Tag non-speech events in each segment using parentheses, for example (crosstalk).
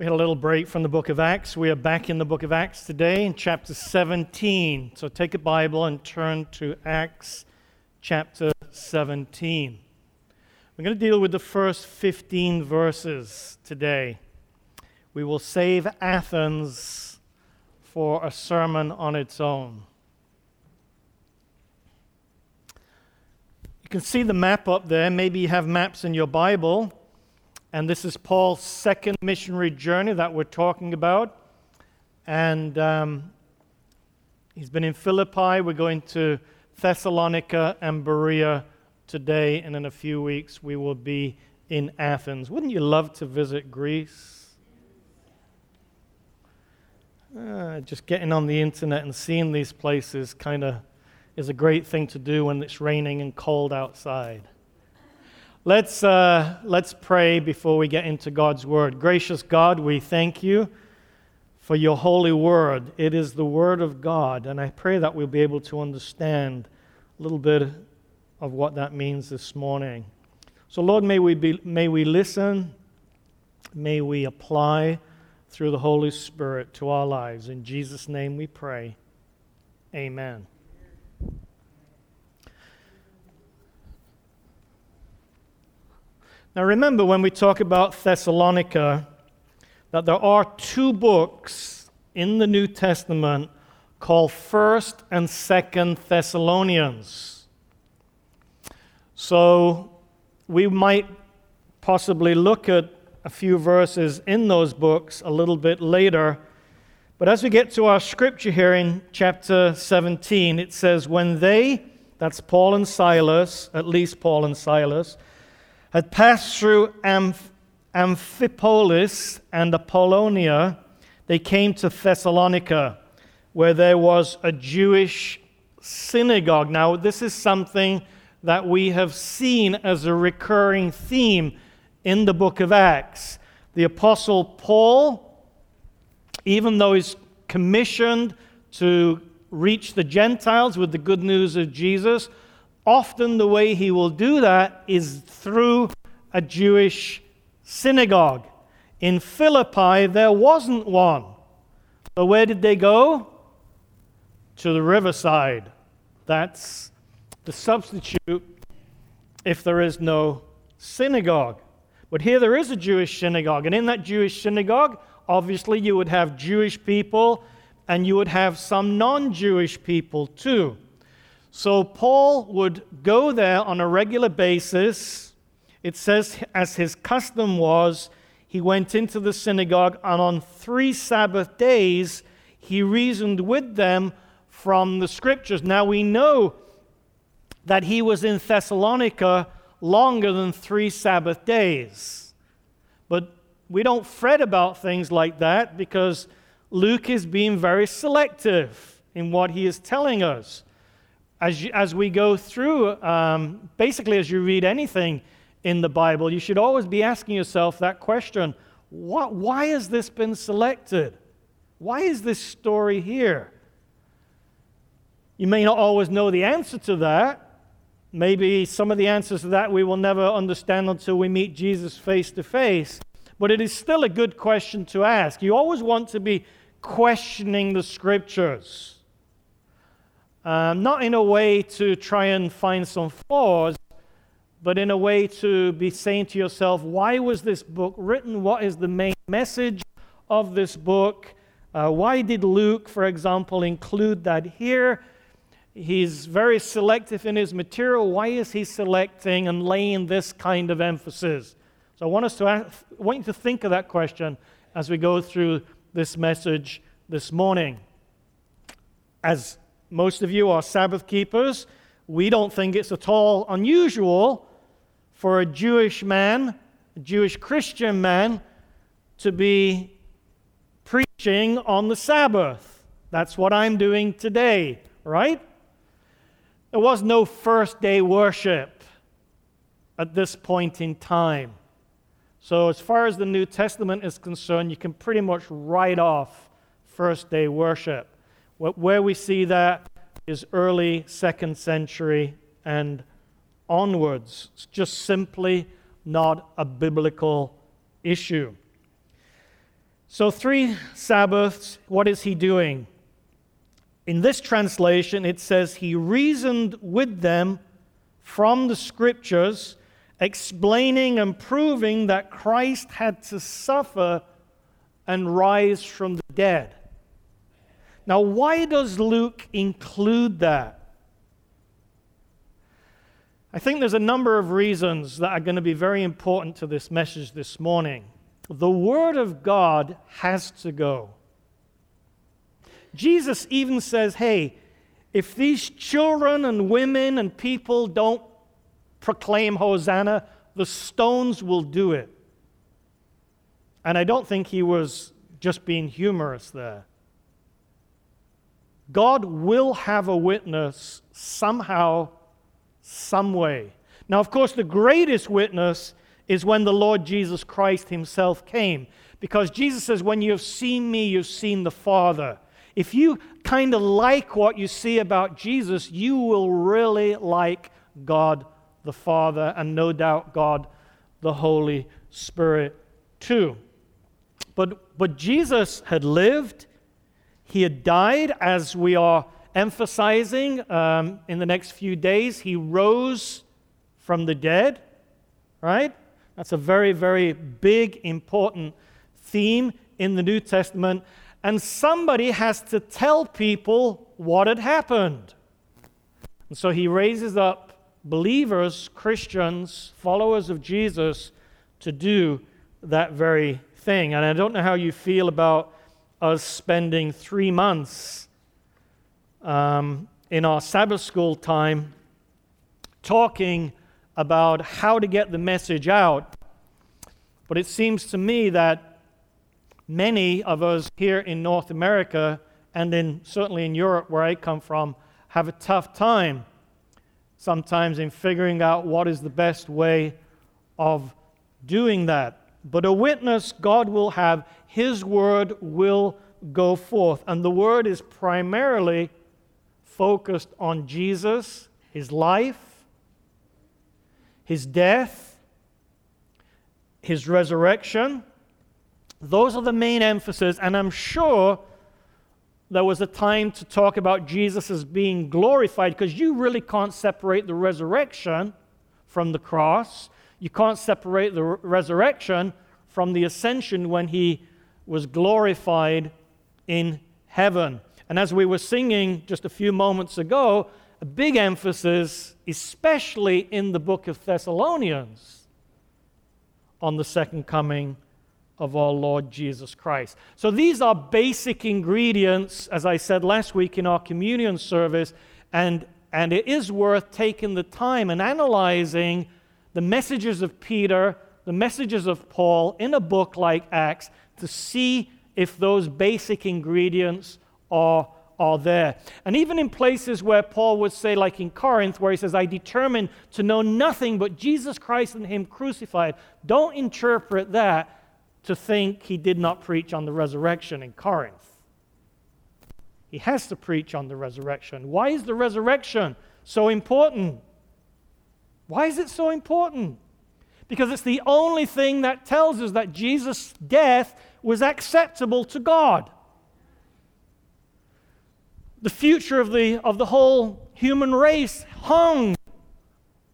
We had a little break from the book of Acts. We are back in the book of Acts today in chapter 17. So take a Bible and turn to Acts chapter 17. We're going to deal with the first 15 verses today. We will save Athens for a sermon on its own. You can see the map up there. Maybe you have maps in your Bible. And this is Paul's second missionary journey that we're talking about. And um, he's been in Philippi. We're going to Thessalonica and Berea today. And in a few weeks, we will be in Athens. Wouldn't you love to visit Greece? Uh, just getting on the internet and seeing these places kind of is a great thing to do when it's raining and cold outside. Let's, uh, let's pray before we get into God's word. Gracious God, we thank you for your holy word. It is the word of God, and I pray that we'll be able to understand a little bit of what that means this morning. So, Lord, may we, be, may we listen, may we apply through the Holy Spirit to our lives. In Jesus' name we pray. Amen. Now, remember when we talk about Thessalonica, that there are two books in the New Testament called 1st and 2nd Thessalonians. So, we might possibly look at a few verses in those books a little bit later. But as we get to our scripture here in chapter 17, it says, When they, that's Paul and Silas, at least Paul and Silas, had passed through Amph- Amphipolis and Apollonia, they came to Thessalonica, where there was a Jewish synagogue. Now, this is something that we have seen as a recurring theme in the book of Acts. The Apostle Paul, even though he's commissioned to reach the Gentiles with the good news of Jesus, often the way he will do that is through a Jewish synagogue. In Philippi, there wasn't one. So, where did they go? To the riverside. That's the substitute if there is no synagogue. But here there is a Jewish synagogue. And in that Jewish synagogue, obviously, you would have Jewish people and you would have some non Jewish people too. So Paul would go there on a regular basis. It says, as his custom was, he went into the synagogue, and on three Sabbath days, he reasoned with them from the scriptures. Now we know that he was in Thessalonica longer than three Sabbath days. But we don't fret about things like that because Luke is being very selective in what he is telling us as, you, as we go through, um, basically, as you read anything in the Bible, you should always be asking yourself that question what, why has this been selected? Why is this story here? You may not always know the answer to that. Maybe some of the answers to that we will never understand until we meet Jesus face to face. But it is still a good question to ask. You always want to be questioning the scriptures. Um, not in a way to try and find some flaws, but in a way to be saying to yourself, why was this book written? What is the main message of this book? Uh, why did Luke, for example, include that here? He's very selective in his material. Why is he selecting and laying this kind of emphasis? So I want us to ask, I want you to think of that question as we go through this message this morning. As most of you are Sabbath keepers. We don't think it's at all unusual for a Jewish man, a Jewish Christian man, to be preaching on the Sabbath. That's what I'm doing today, right? There was no first day worship at this point in time. So, as far as the New Testament is concerned, you can pretty much write off first day worship. Where we see that is early second century and onwards. It's just simply not a biblical issue. So, three Sabbaths, what is he doing? In this translation, it says he reasoned with them from the scriptures, explaining and proving that Christ had to suffer and rise from the dead. Now, why does Luke include that? I think there's a number of reasons that are going to be very important to this message this morning. The Word of God has to go. Jesus even says, hey, if these children and women and people don't proclaim Hosanna, the stones will do it. And I don't think he was just being humorous there. God will have a witness somehow, some way. Now, of course, the greatest witness is when the Lord Jesus Christ himself came. Because Jesus says, When you have seen me, you've seen the Father. If you kind of like what you see about Jesus, you will really like God the Father and no doubt God the Holy Spirit too. But, but Jesus had lived, he had died, as we are emphasizing um, in the next few days. He rose from the dead, right? That's a very, very big, important theme in the New Testament. And somebody has to tell people what had happened. And so he raises up believers, Christians, followers of Jesus, to do that very thing. And I don't know how you feel about us spending three months um, in our Sabbath school time talking about how to get the message out. But it seems to me that many of us here in North America and in, certainly in Europe, where I come from, have a tough time sometimes in figuring out what is the best way of doing that. But a witness God will have, His word will go forth. And the word is primarily focused on Jesus, His life, his death, his resurrection. Those are the main emphasis, and I'm sure there was a time to talk about Jesus as being glorified because you really can't separate the resurrection from the cross. You can't separate the resurrection from the ascension when he was glorified in heaven. And as we were singing just a few moments ago, a big emphasis, especially in the book of Thessalonians, on the second coming of our Lord Jesus Christ. So these are basic ingredients, as I said last week in our communion service, and, and it is worth taking the time and analyzing the messages of Peter, the messages of Paul in a book like Acts to see if those basic ingredients are are there. And even in places where Paul would say, like in Corinth, where he says, I determined to know nothing but Jesus Christ and Him crucified, don't interpret that to think he did not preach on the resurrection in Corinth. He has to preach on the resurrection. Why is the resurrection so important? Why is it so important? Because it's the only thing that tells us that Jesus' death was acceptable to God the future of the, of the whole human race hung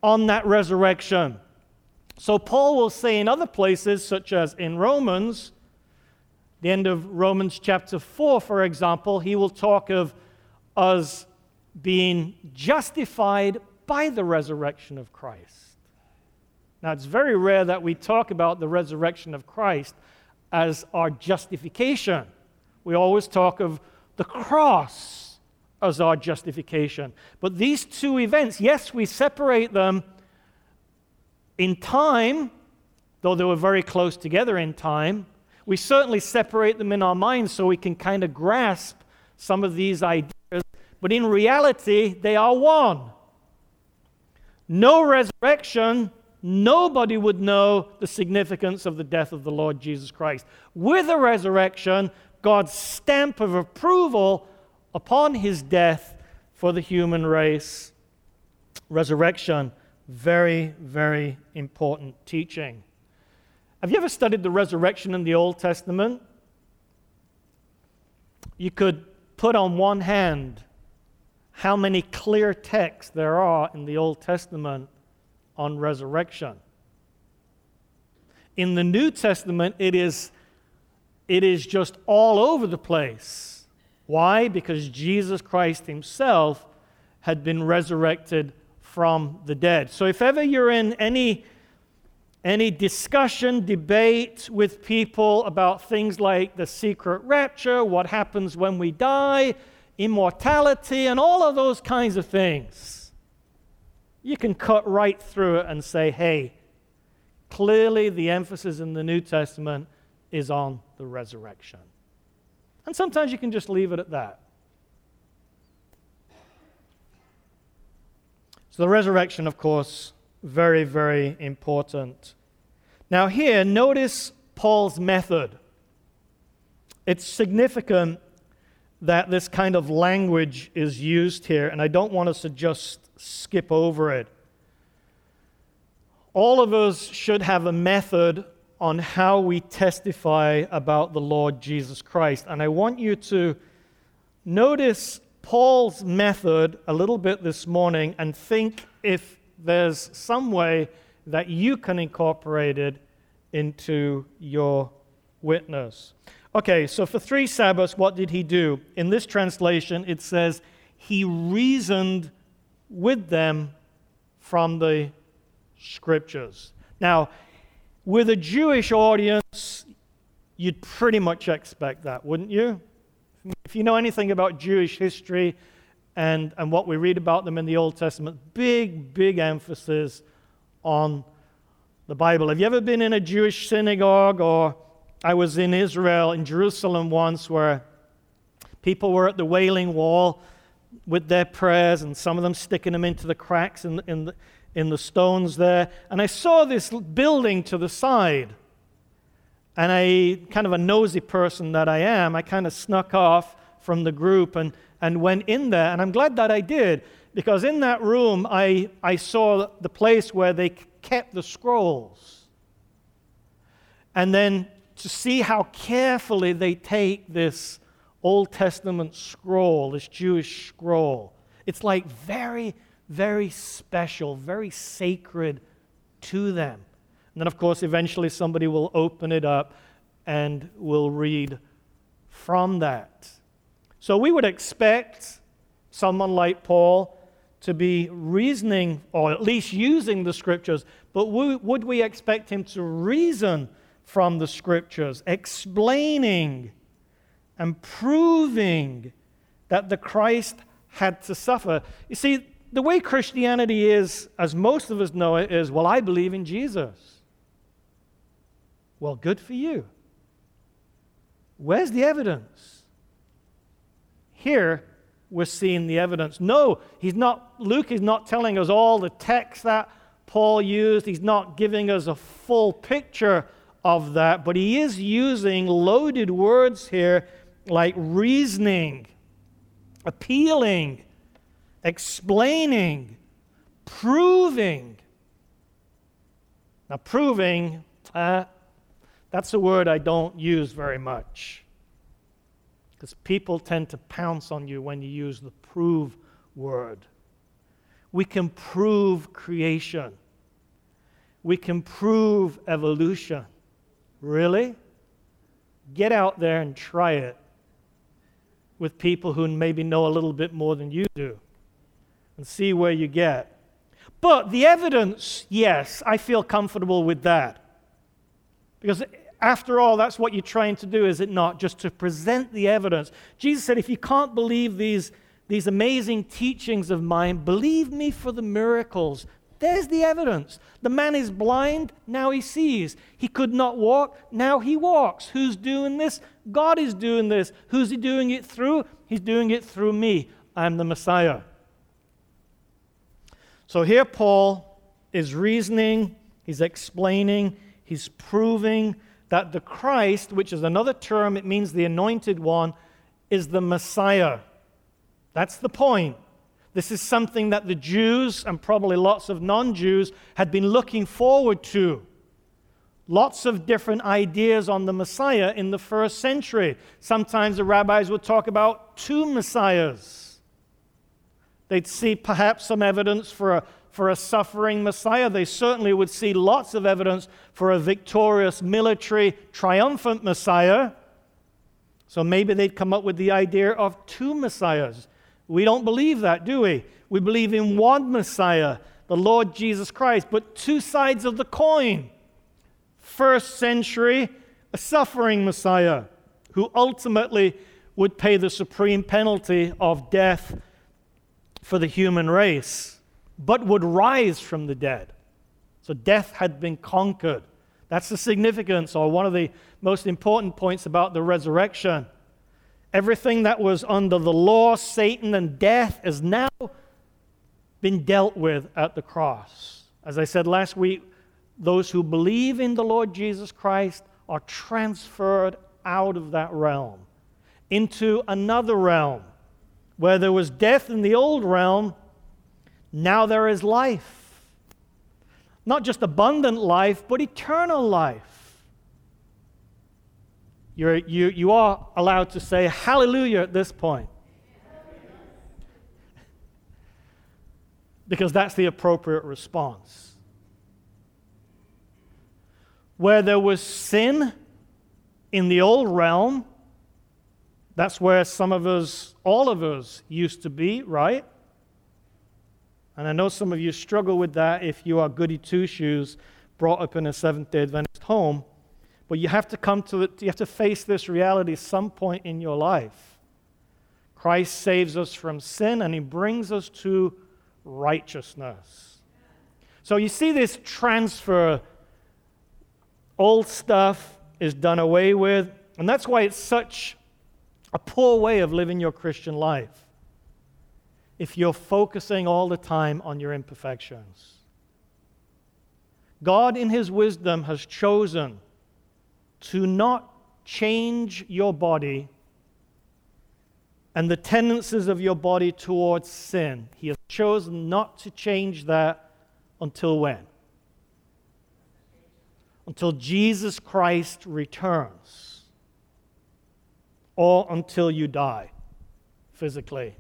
on that resurrection. So, Paul will say in other places, such as in Romans, the end of Romans chapter 4, for example, he will talk of us being justified by the resurrection of Christ. Now, it's very rare that we talk about the resurrection of Christ as our justification. We always talk of the cross as our justification. But these two events, yes, we separate them in time, though they were very close together in time. We certainly separate them in our minds so we can kind of grasp some of these ideas. But in reality, they are one. No resurrection, nobody would know the significance of the death of the Lord Jesus Christ. With a resurrection, God's stamp of approval upon his death for the human race. Resurrection, very, very important teaching. Have you ever studied the resurrection in the Old Testament? you could put on one hand how many clear texts there are in the Old Testament on resurrection. In the New Testament, it is, it is just all over the place. Why? Because Jesus Christ himself had been resurrected from the dead. So if ever you're in any any discussion, debate with people about things like the secret rapture, what happens when we die, immortality, and all of those kinds of things. You can cut right through it and say, hey, clearly the emphasis in the New Testament is on the resurrection. And sometimes you can just leave it at that. So, the resurrection, of course, very, very important. Now, here, notice Paul's method. It's significant that this kind of language is used here, and I don't want us to just skip over it. All of us should have a method on how we testify about the Lord Jesus Christ. And I want you to notice Paul's method a little bit this morning and think if there's some way that you can incorporate it into your witness. Okay, so for three Sabbaths, what did he do? In this translation, it says, He reasoned with them from the scriptures. Now, with a Jewish audience, you'd pretty much expect that, wouldn't you? If you know anything about Jewish history, and, and what we read about them in the Old Testament. Big, big emphasis on the Bible. Have you ever been in a Jewish synagogue? Or I was in Israel, in Jerusalem once, where people were at the Wailing Wall with their prayers, and some of them sticking them into the cracks in, in, the, in the stones there. And I saw this building to the side. And I, kind of a nosy person that I am, I kind of snuck off from the group and and went in there. And I'm glad that I did, because in that room, I, I saw the place where they kept the scrolls. And then to see how carefully they take this Old Testament scroll, this Jewish scroll. It's like very, very special, very sacred to them. And then, of course, eventually somebody will open it up and will read from that. So we would expect someone like Paul to be reasoning, or at least using the scriptures, but would we expect him to reason from the scriptures, explaining and proving that the Christ had to suffer? You see, the way Christianity is, as most of us know it, is well, I believe in Jesus. Well, good for you. Where's the evidence? Here, we're seeing the evidence. No, he's not, Luke is not telling us all the text that Paul used. He's not giving us a full picture of that, but he is using loaded words here like reasoning, appealing, explaining, proving. Now, proving, uh, that's a word I don't use very much. Because people tend to pounce on you when you use the prove word. We can prove creation. We can prove evolution. Really? Get out there and try it with people who maybe know a little bit more than you do and see where you get. But the evidence, yes, I feel comfortable with that. Because after all, that's what you're trying to do, is it not? Just to present the evidence. Jesus said, if you can't believe these, these amazing teachings of mine, believe me for the miracles. There's the evidence. The man is blind, now he sees. He could not walk, now he walks. Who's doing this? God is doing this. Who's he doing it through? He's doing it through me. I'm the Messiah. So here Paul is reasoning, he's explaining, he's proving that the Christ, which is another term, it means the anointed one, is the Messiah. That's the point. This is something that the Jews and probably lots of non Jews had been looking forward to. Lots of different ideas on the Messiah in the first century. Sometimes the rabbis would talk about two Messiahs. They'd see perhaps some evidence for a, for a suffering Messiah. They certainly would see lots of evidence for a victorious, military, triumphant Messiah. So maybe they'd come up with the idea of two Messiahs. We don't believe that, do we? We believe in one Messiah, the Lord Jesus Christ, but two sides of the coin first century, a suffering Messiah who ultimately would pay the supreme penalty of death for the human race, but would rise from the dead. So death had been conquered. That's the significance, or one of the most important points about the resurrection. Everything that was under the law, Satan, and death has now been dealt with at the cross. As I said last week, those who believe in the Lord Jesus Christ are transferred out of that realm into another realm. Where there was death in the old realm, now there is life. Not just abundant life, but eternal life. You're, you, you are allowed to say hallelujah at this point. because that's the appropriate response where there was sin in the old realm, that's where some of us, all of us, used to be, right? And I know some of you struggle with that if you are goody two shoes brought up in a Seventh day Adventist home. But you have to come to it, you have to face this reality some point in your life. Christ saves us from sin and he brings us to righteousness. So you see this transfer Old stuff is done away with. And that's why it's such a poor way of living your Christian life. If you're focusing all the time on your imperfections, God, in His wisdom, has chosen to not change your body and the tendencies of your body towards sin. He has chosen not to change that until when? until Jesus Christ returns or until you die physically.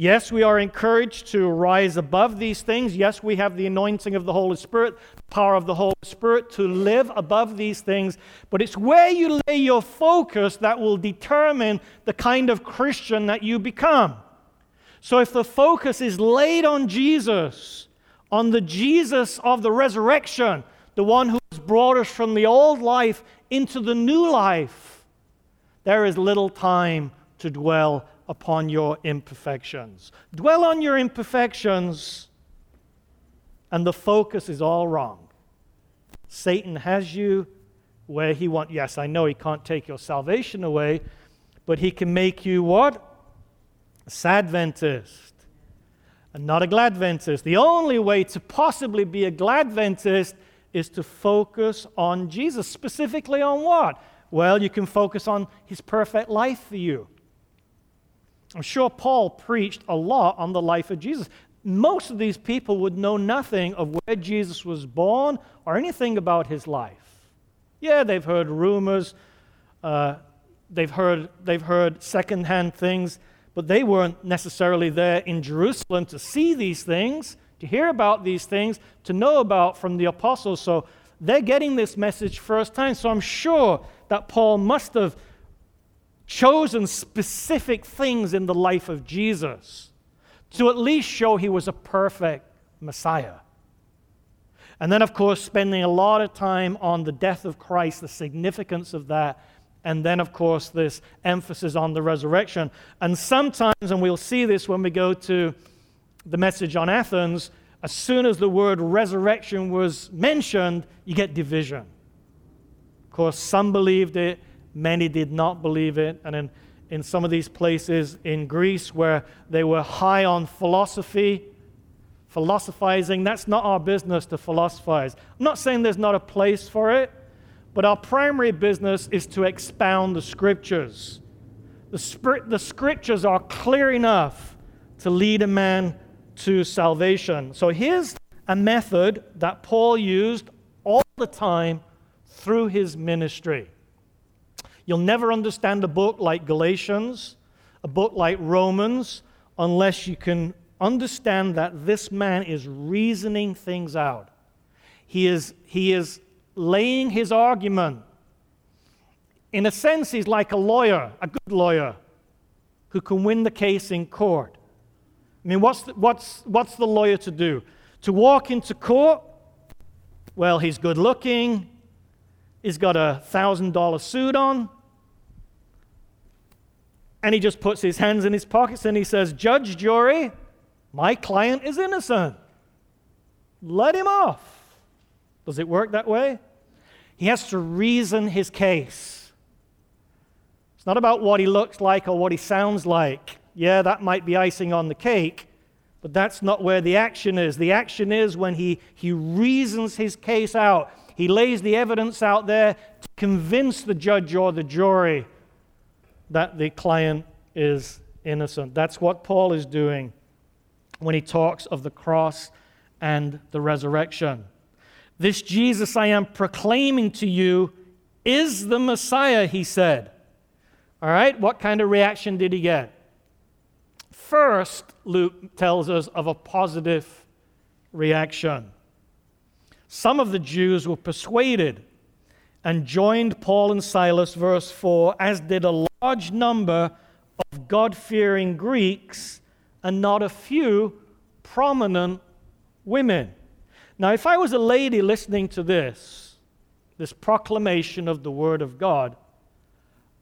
Yes, we are encouraged to rise above these things. Yes, we have the anointing of the Holy Spirit, power of the Holy Spirit to live above these things. But it's where you lay your focus that will determine the kind of Christian that you become. So if the focus is laid on Jesus, on the Jesus of the resurrection, the one who has brought us from the old life into the new life, there is little time to dwell upon your imperfections. Dwell on your imperfections, and the focus is all wrong. Satan has you where he wants. Yes, I know he can't take your salvation away, but he can make you what? A sadventist and not a gladventist. The only way to possibly be a gladventist is to focus on Jesus. Specifically on what? Well, you can focus on his perfect life for you. I'm sure Paul preached a lot on the life of Jesus. Most of these people would know nothing of where Jesus was born or anything about his life. Yeah, they've heard rumors, uh, they've, heard, they've heard secondhand things, but they weren't necessarily there in Jerusalem to see these things to hear about these things, to know about from the apostles. So they're getting this message first time. So I'm sure that Paul must have chosen specific things in the life of Jesus to at least show he was a perfect Messiah. And then, of course, spending a lot of time on the death of Christ, the significance of that, and then, of course, this emphasis on the resurrection. And sometimes, and we'll see this when we go to the message on Athens, as soon as the word resurrection was mentioned, you get division. Of course, some believed it, many did not believe it. And in, in some of these places in Greece where they were high on philosophy, philosophizing, that's not our business to philosophize. I'm not saying there's not a place for it, but our primary business is to expound the scriptures. The, spirit, the scriptures are clear enough to lead a man to salvation. So here's a method that Paul used all the time through his ministry. You'll never understand a book like Galatians, a book like Romans, unless you can understand that this man is reasoning things out. He is, he is laying his argument. In a sense, he's like a lawyer, a good lawyer, who can win the case in court. I mean, what's the, what's, what's the lawyer to do? To walk into court? Well, he's good looking, he's got a $1,000 suit on, and he just puts his hands in his pockets and he says, Judge, jury, my client is innocent. Let him off. Does it work that way? He has to reason his case. It's not about what he looks like or what he sounds like. Yeah, that might be icing on the cake, but that's not where the action is. The action is when he, he reasons his case out. He lays the evidence out there to convince the judge or the jury that the client is innocent. That's what Paul is doing when he talks of the cross and the resurrection. This Jesus I am proclaiming to you is the Messiah, he said. All right, what kind of reaction did he get? First, Luke tells us of a positive reaction. Some of the Jews were persuaded and joined Paul and Silas, verse 4, as did a large number of God fearing Greeks and not a few prominent women. Now, if I was a lady listening to this, this proclamation of the Word of God,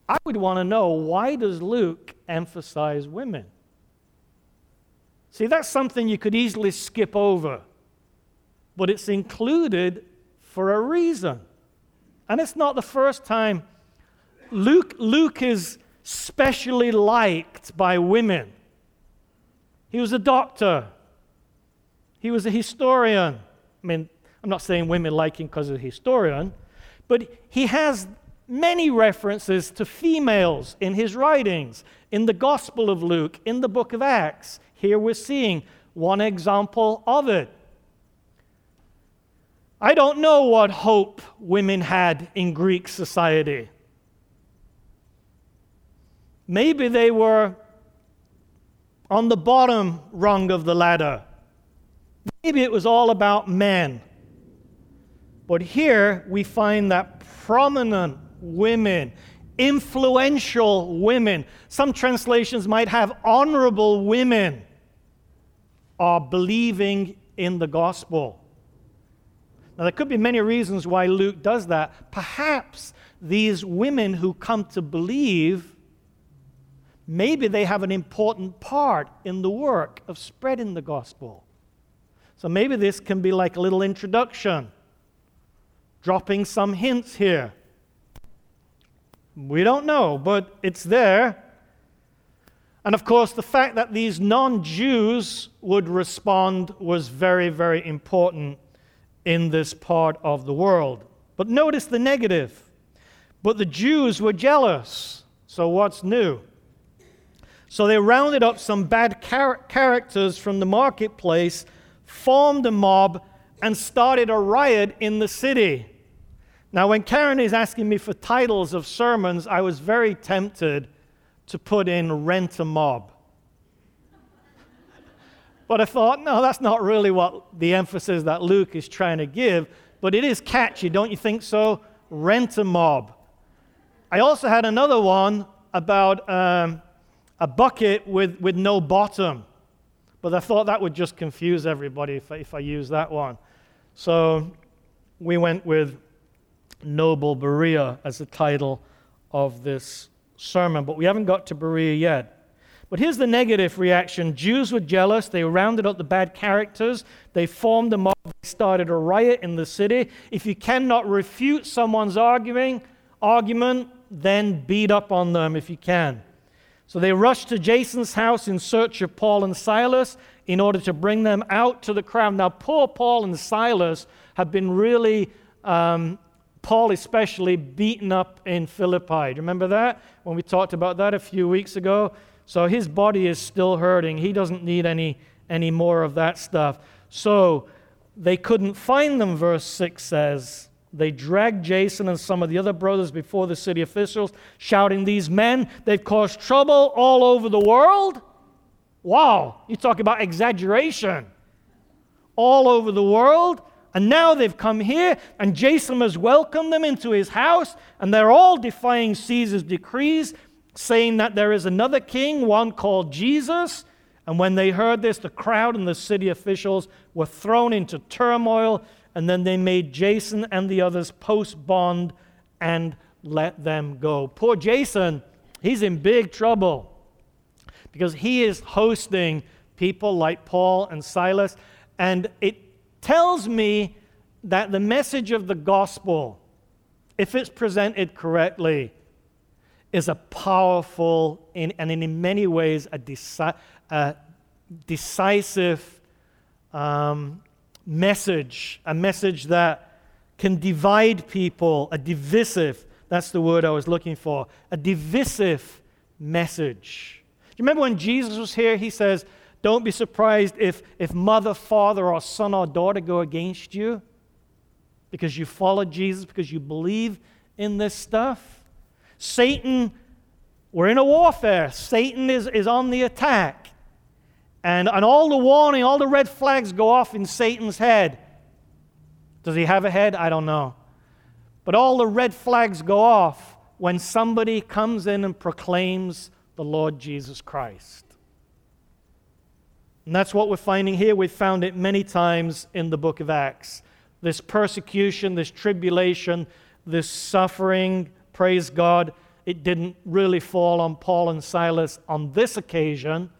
I would want to know why does Luke emphasize women? See, that's something you could easily skip over, but it's included for a reason. And it's not the first time. Luke, Luke is specially liked by women. He was a doctor, he was a historian. I mean, I'm not saying women like him because he's a historian, but he has many references to females in his writings, in the Gospel of Luke, in the book of Acts. Here we're seeing one example of it. I don't know what hope women had in Greek society. Maybe they were on the bottom rung of the ladder. Maybe it was all about men. But here we find that prominent women, influential women, some translations might have honorable women, are believing in the gospel. Now, there could be many reasons why Luke does that. Perhaps these women who come to believe, maybe they have an important part in the work of spreading the gospel. So maybe this can be like a little introduction, dropping some hints here. We don't know, but it's there. And of course, the fact that these non Jews would respond was very, very important in this part of the world. But notice the negative. But the Jews were jealous. So, what's new? So, they rounded up some bad char- characters from the marketplace formed a mob, and started a riot in the city. Now, when Karen is asking me for titles of sermons, I was very tempted to put in Rent a Mob. But I thought, no, that's not really what the emphasis that Luke is trying to give, but it is catchy, don't you think so? Rent a Mob. I also had another one about um, a bucket with, with no bottom. But I thought that would just confuse everybody if if I use that one. So we went with Noble Berea as the title of this sermon. But we haven't got to Berea yet. But here's the negative reaction Jews were jealous. They rounded up the bad characters. They formed a mob. They started a riot in the city. If you cannot refute someone's arguing, argument, then beat up on them if you can. So they rushed to Jason's house in search of Paul and Silas in order to bring them out to the crowd. Now, poor Paul and Silas have been really, um, Paul especially, beaten up in Philippi. Do you remember that? When we talked about that a few weeks ago? So his body is still hurting. He doesn't need any, any more of that stuff. So they couldn't find them, verse 6 says. They dragged Jason and some of the other brothers before the city officials, shouting, These men, they've caused trouble all over the world. Wow, you talk about exaggeration. All over the world. And now they've come here, and Jason has welcomed them into his house, and they're all defying Caesar's decrees, saying that there is another king, one called Jesus. And when they heard this, the crowd and the city officials were thrown into turmoil, and then they made Jason and the others post bond and let them go. Poor Jason, he's in big trouble because he is hosting people like Paul and Silas. And it tells me that the message of the gospel, if it's presented correctly, is a powerful and in many ways a, deci- a decisive um, message, a message that can divide people, a divisive, that's the word I was looking for, a divisive message. Do you remember when Jesus was here? He says, Don't be surprised if, if mother, father, or son or daughter go against you because you followed Jesus, because you believe in this stuff. Satan, we're in a warfare. Satan is, is on the attack. And, and all the warning, all the red flags go off in Satan's head. Does he have a head? I don't know. But all the red flags go off when somebody comes in and proclaims the Lord Jesus Christ. And that's what we're finding here. We've found it many times in the book of Acts. This persecution, this tribulation, this suffering, praise God, it didn't really fall on Paul and Silas on this occasion.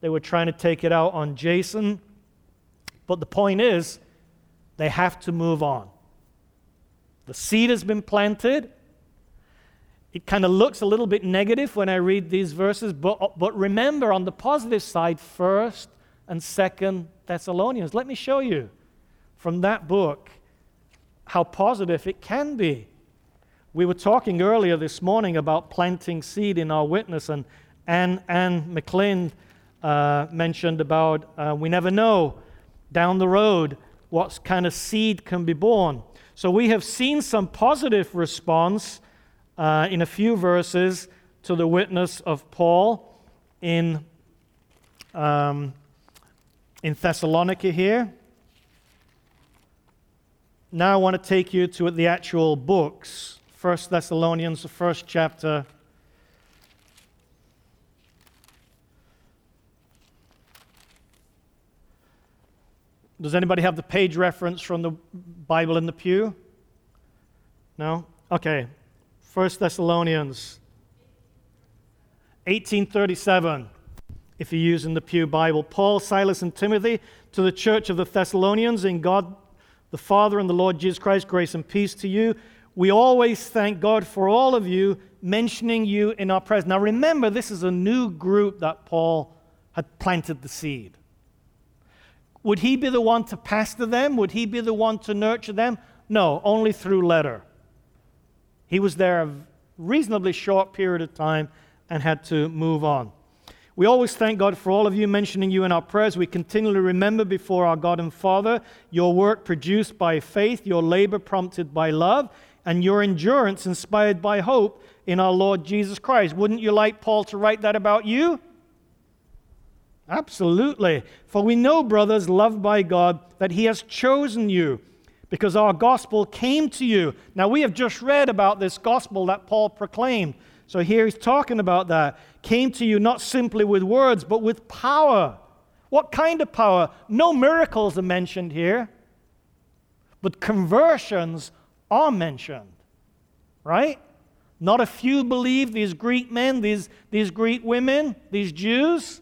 They were trying to take it out on Jason. But the point is, they have to move on. The seed has been planted. It kind of looks a little bit negative when I read these verses, but, but remember on the positive side, first and second Thessalonians. Let me show you from that book how positive it can be. We were talking earlier this morning about planting seed in our witness, and Anne, Anne McLean uh, mentioned about uh, we never know down the road what kind of seed can be born. So we have seen some positive response uh, in a few verses to the witness of Paul in, um, in Thessalonica here. Now I want to take you to the actual books. First Thessalonians, the first chapter. Does anybody have the page reference from the Bible in the pew? No? Okay. 1 Thessalonians 1837, if you're using the Pew Bible. Paul, Silas, and Timothy to the church of the Thessalonians in God the Father and the Lord Jesus Christ, grace and peace to you. We always thank God for all of you, mentioning you in our prayers. Now remember, this is a new group that Paul had planted the seed. Would he be the one to pastor them? Would he be the one to nurture them? No, only through letter. He was there a reasonably short period of time and had to move on. We always thank God for all of you, mentioning you in our prayers. We continually remember before our God and Father your work produced by faith, your labor prompted by love, and your endurance inspired by hope in our Lord Jesus Christ. Wouldn't you like Paul to write that about you? Absolutely. For we know, brothers, loved by God, that He has chosen you because our gospel came to you. Now, we have just read about this gospel that Paul proclaimed. So here he's talking about that. Came to you not simply with words, but with power. What kind of power? No miracles are mentioned here, but conversions are mentioned, right? Not a few believe these Greek men, these, these Greek women, these Jews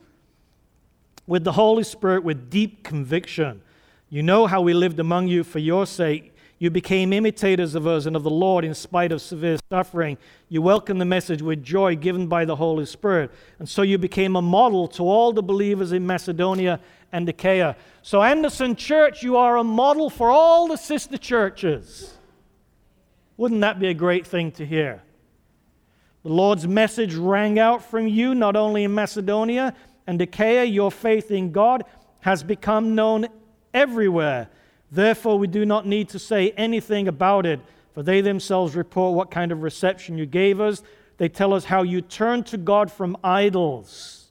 with the Holy Spirit with deep conviction. You know how we lived among you for your sake. You became imitators of us and of the Lord in spite of severe suffering. You welcomed the message with joy given by the Holy Spirit. And so you became a model to all the believers in Macedonia and Achaia. So, Anderson Church, you are a model for all the sister churches. Wouldn't that be a great thing to hear? The Lord's message rang out from you not only in Macedonia, and Achaia, your faith in God has become known everywhere. Therefore, we do not need to say anything about it, For they themselves report what kind of reception you gave us. They tell us how you turned to God from idols.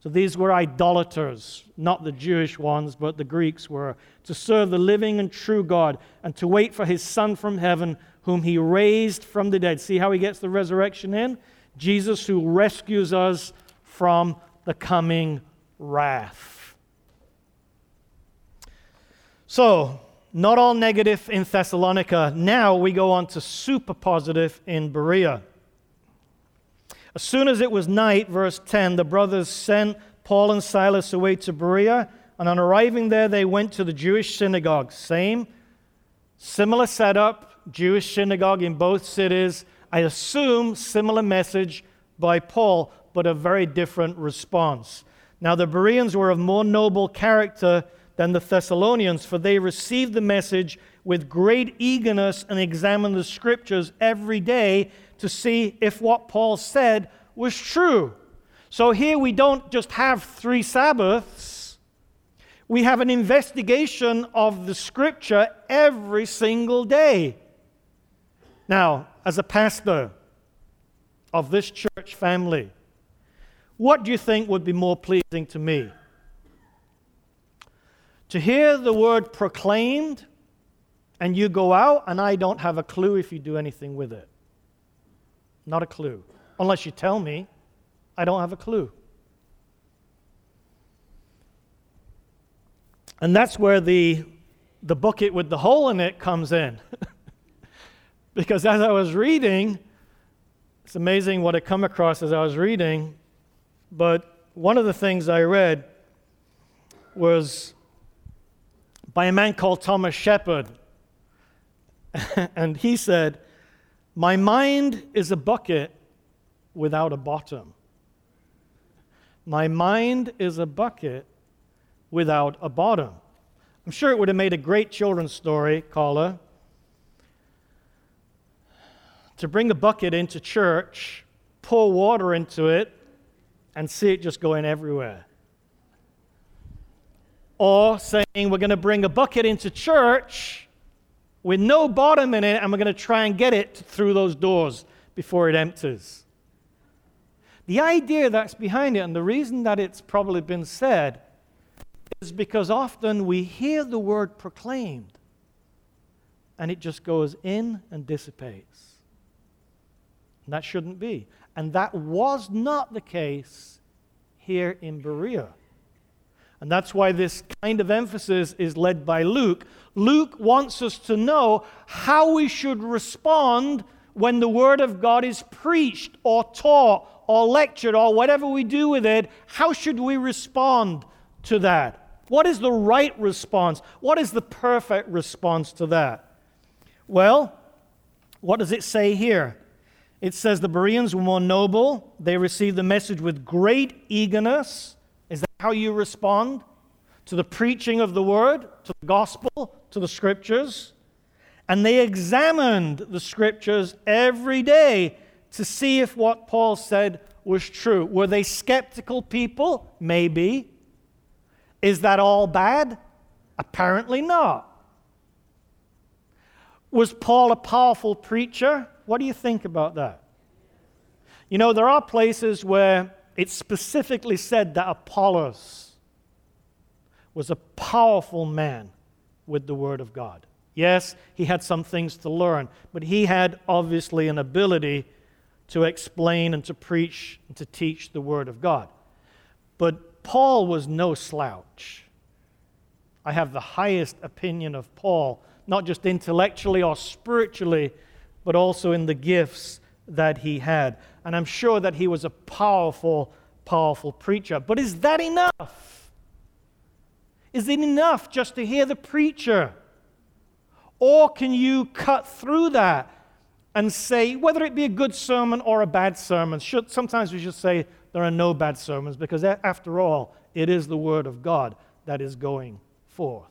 So these were idolaters, not the Jewish ones, but the Greeks were, to serve the living and true God and to wait for his Son from heaven, whom he raised from the dead. See how he gets the resurrection in? Jesus, who rescues us from the coming wrath. So, not all negative in Thessalonica. Now we go on to super positive in Berea. As soon as it was night, verse 10, the brothers sent Paul and Silas away to Berea, and on arriving there, they went to the Jewish synagogue. Same, similar setup, Jewish synagogue in both cities. I assume similar message by Paul, but a very different response. Now, the Bereans were of more noble character than the Thessalonians, for they received the message with great eagerness and examined the scriptures every day to see if what Paul said was true. So here we don't just have three Sabbaths, we have an investigation of the scripture every single day. Now, as a pastor of this church family, what do you think would be more pleasing to me? To hear the word proclaimed and you go out and I don't have a clue if you do anything with it. Not a clue. Unless you tell me, I don't have a clue. And that's where the, the bucket with the hole in it comes in. (laughs) because as I was reading, it's amazing what I come across as I was reading. But one of the things I read was by a man called Thomas Shepard. (laughs) and he said, my mind is a bucket without a bottom. My mind is a bucket without a bottom. I'm sure it would have made a great children's story, caller. To bring a bucket into church, pour water into it, and see it just going everywhere. Or saying, we're going to bring a bucket into church with no bottom in it, and we're going to try and get it through those doors before it empties. The idea that's behind it, and the reason that it's probably been said, is because often we hear the word proclaimed and it just goes in and dissipates. That shouldn't be. And that was not the case here in Berea. And that's why this kind of emphasis is led by Luke. Luke wants us to know how we should respond when the Word of God is preached or taught or lectured or whatever we do with it. How should we respond to that? What is the right response? What is the perfect response to that? Well, what does it say here? It says the Bereans were more noble. They received the message with great eagerness is that how you respond to the preaching of the word, to the gospel, to the scriptures? And they examined the scriptures every day to see if what Paul said was true. Were they skeptical people? Maybe. Is that all bad? Apparently not. Was Paul a powerful preacher? What do you think about that? You know, there are places where it specifically said that Apollos was a powerful man with the Word of God. Yes, he had some things to learn, but he had obviously an ability to explain and to preach and to teach the Word of God. But Paul was no slouch. I have the highest opinion of Paul, not just intellectually or spiritually, but also in the gifts that he had. And I'm sure that he was a powerful, powerful preacher. But is that enough? Is it enough just to hear the preacher? Or can you cut through that and say, whether it be a good sermon or a bad sermon, should, sometimes we should say there are no bad sermons because, after all, it is the Word of God that is going forth.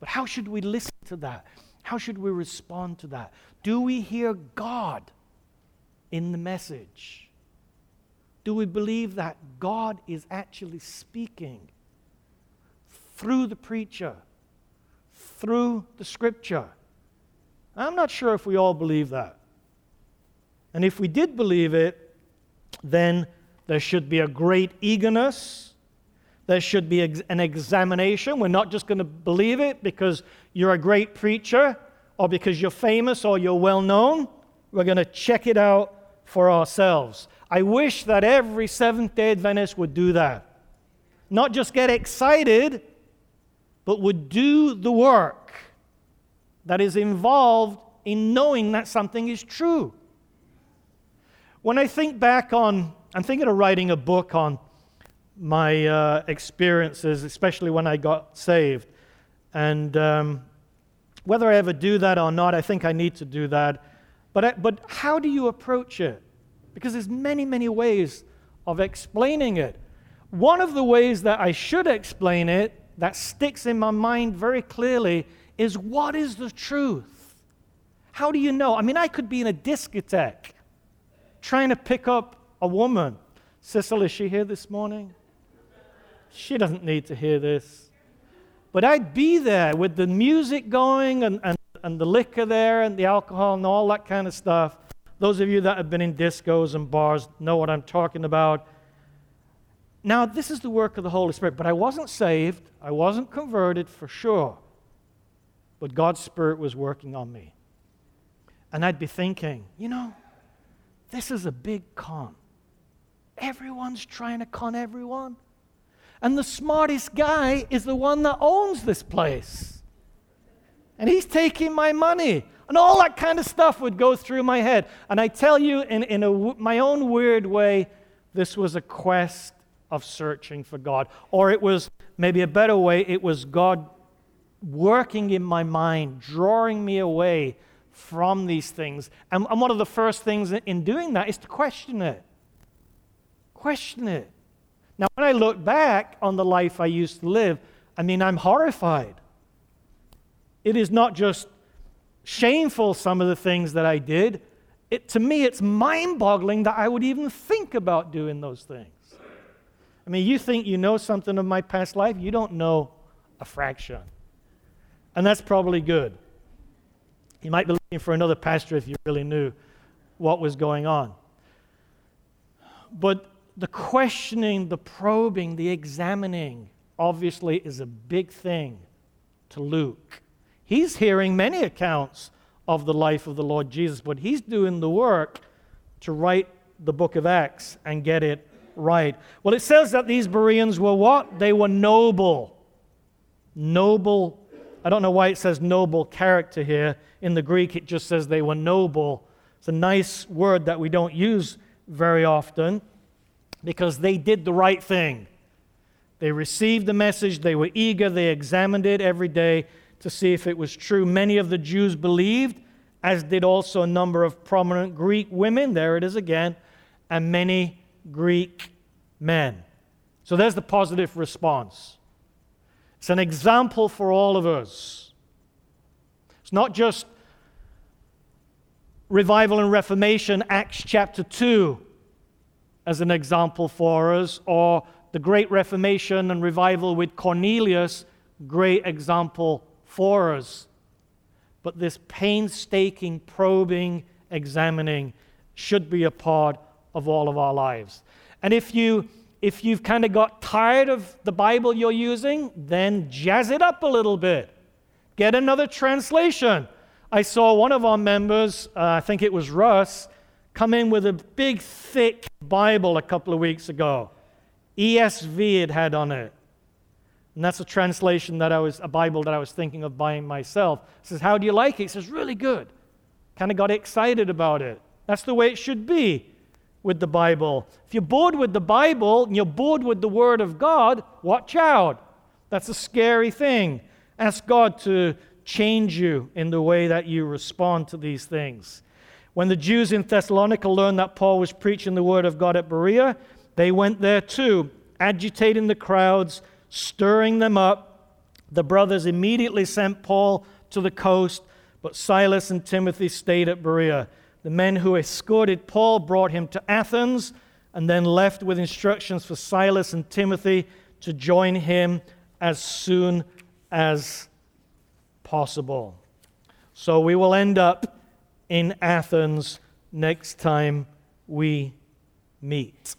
But how should we listen to that? How should we respond to that? Do we hear God? in the message? Do we believe that God is actually speaking through the preacher, through the scripture? I'm not sure if we all believe that. And if we did believe it, then there should be a great eagerness. There should be an examination. We're not just going to believe it because you're a great preacher or because you're famous or you're well known. We're going to check it out for ourselves. I wish that every Seventh day Adventist would do that. Not just get excited, but would do the work that is involved in knowing that something is true. When I think back on, I'm thinking of writing a book on my uh, experiences, especially when I got saved. And um, whether I ever do that or not, I think I need to do that. But, I, but how do you approach it? Because there's many, many ways of explaining it. One of the ways that I should explain it that sticks in my mind very clearly is what is the truth? How do you know? I mean, I could be in a discotheque trying to pick up a woman. Cecil, is she here this morning? She doesn't need to hear this. But I'd be there with the music going and, and, and the liquor there and the alcohol and all that kind of stuff. Those of you that have been in discos and bars know what I'm talking about. Now, this is the work of the Holy Spirit, but I wasn't saved. I wasn't converted for sure. But God's Spirit was working on me. And I'd be thinking, you know, this is a big con. Everyone's trying to con everyone. And the smartest guy is the one that owns this place. And he's taking my money. And all that kind of stuff would go through my head. And I tell you, in, in a, my own weird way, this was a quest of searching for God. Or it was, maybe a better way, it was God working in my mind, drawing me away from these things. And, and one of the first things in doing that is to question it. Question it. Now, when I look back on the life I used to live, I mean, I'm horrified. It is not just shameful, some of the things that I did. It, to me, it's mind boggling that I would even think about doing those things. I mean, you think you know something of my past life, you don't know a fraction. And that's probably good. You might be looking for another pastor if you really knew what was going on. But the questioning, the probing, the examining, obviously, is a big thing to Luke. He's hearing many accounts of the life of the Lord Jesus, but he's doing the work to write the book of Acts and get it right. Well, it says that these Bereans were what? They were noble. Noble. I don't know why it says noble character here. In the Greek, it just says they were noble. It's a nice word that we don't use very often because they did the right thing. They received the message, they were eager, they examined it every day to see if it was true. Many of the Jews believed, as did also a number of prominent Greek women. There it is again. And many Greek men. So there's the positive response. It's an example for all of us. It's not just revival and reformation, Acts chapter 2, as an example for us, or the great reformation and revival with Cornelius, great example for us. But this painstaking, probing, examining should be a part of all of our lives. And if you if you've kind of got tired of the Bible you're using, then jazz it up a little bit. Get another translation. I saw one of our members, uh, I think it was Russ, come in with a big, thick Bible a couple of weeks ago. ESV it had on it. And that's a translation that I was, a Bible that I was thinking of buying myself. He says, How do you like it? He says, Really good. Kind of got excited about it. That's the way it should be with the Bible. If you're bored with the Bible and you're bored with the Word of God, watch out. That's a scary thing. Ask God to change you in the way that you respond to these things. When the Jews in Thessalonica learned that Paul was preaching the Word of God at Berea, they went there too, agitating the crowds, stirring them up. The brothers immediately sent Paul to the coast, but Silas and Timothy stayed at Berea. The men who escorted Paul brought him to Athens and then left with instructions for Silas and Timothy to join him as soon as possible. So we will end up in Athens next time we meet.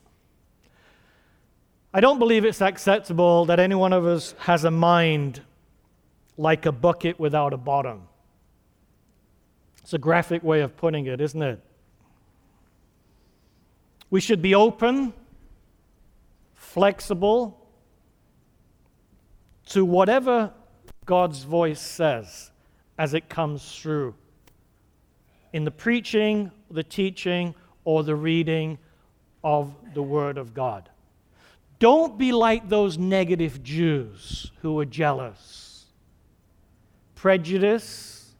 I don't believe it's acceptable that any one of us has a mind like a bucket without a bottom. It's a graphic way of putting it, isn't it? We should be open, flexible to whatever God's voice says as it comes through in the preaching, the teaching, or the reading of the Word of God. Don't be like those negative Jews who were jealous. Prejudice,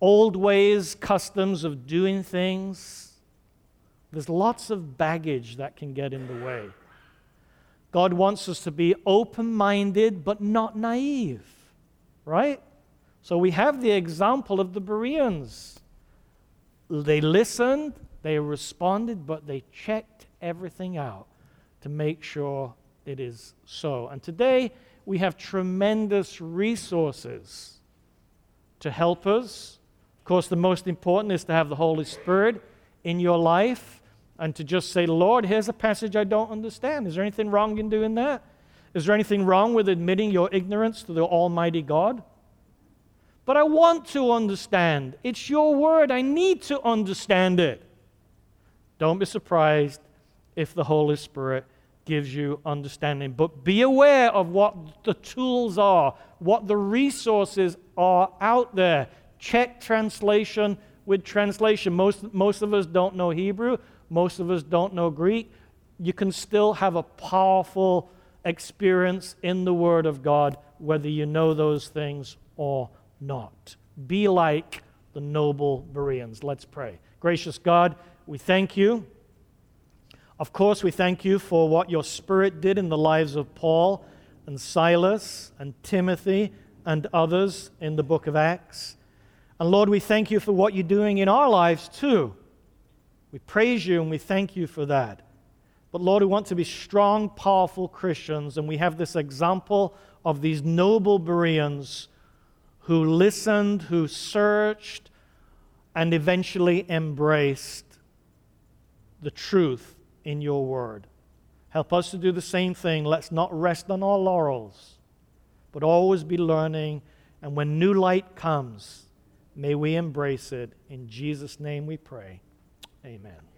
old ways, customs of doing things. There's lots of baggage that can get in the way. God wants us to be open minded but not naive, right? So we have the example of the Bereans. They listened, they responded, but they checked everything out to make sure it is so. And today, we have tremendous resources to help us. Of course, the most important is to have the Holy Spirit in your life and to just say, Lord, here's a passage I don't understand. Is there anything wrong in doing that? Is there anything wrong with admitting your ignorance to the Almighty God? But I want to understand. It's your word. I need to understand it. Don't be surprised if the Holy Spirit gives you understanding. But be aware of what the tools are, what the resources are out there. Check translation with translation. Most, most of us don't know Hebrew, most of us don't know Greek. You can still have a powerful experience in the Word of God, whether you know those things or not. Be like the noble Bereans. Let's pray. Gracious God, we thank you of course, we thank you for what your Spirit did in the lives of Paul and Silas and Timothy and others in the book of Acts. And Lord, we thank you for what you're doing in our lives too. We praise you and we thank you for that. But Lord, we want to be strong, powerful Christians, and we have this example of these noble Bereans who listened, who searched, and eventually embraced the truth in your word. Help us to do the same thing. Let's not rest on our laurels, but always be learning. And when new light comes, may we embrace it. In Jesus' name we pray. Amen.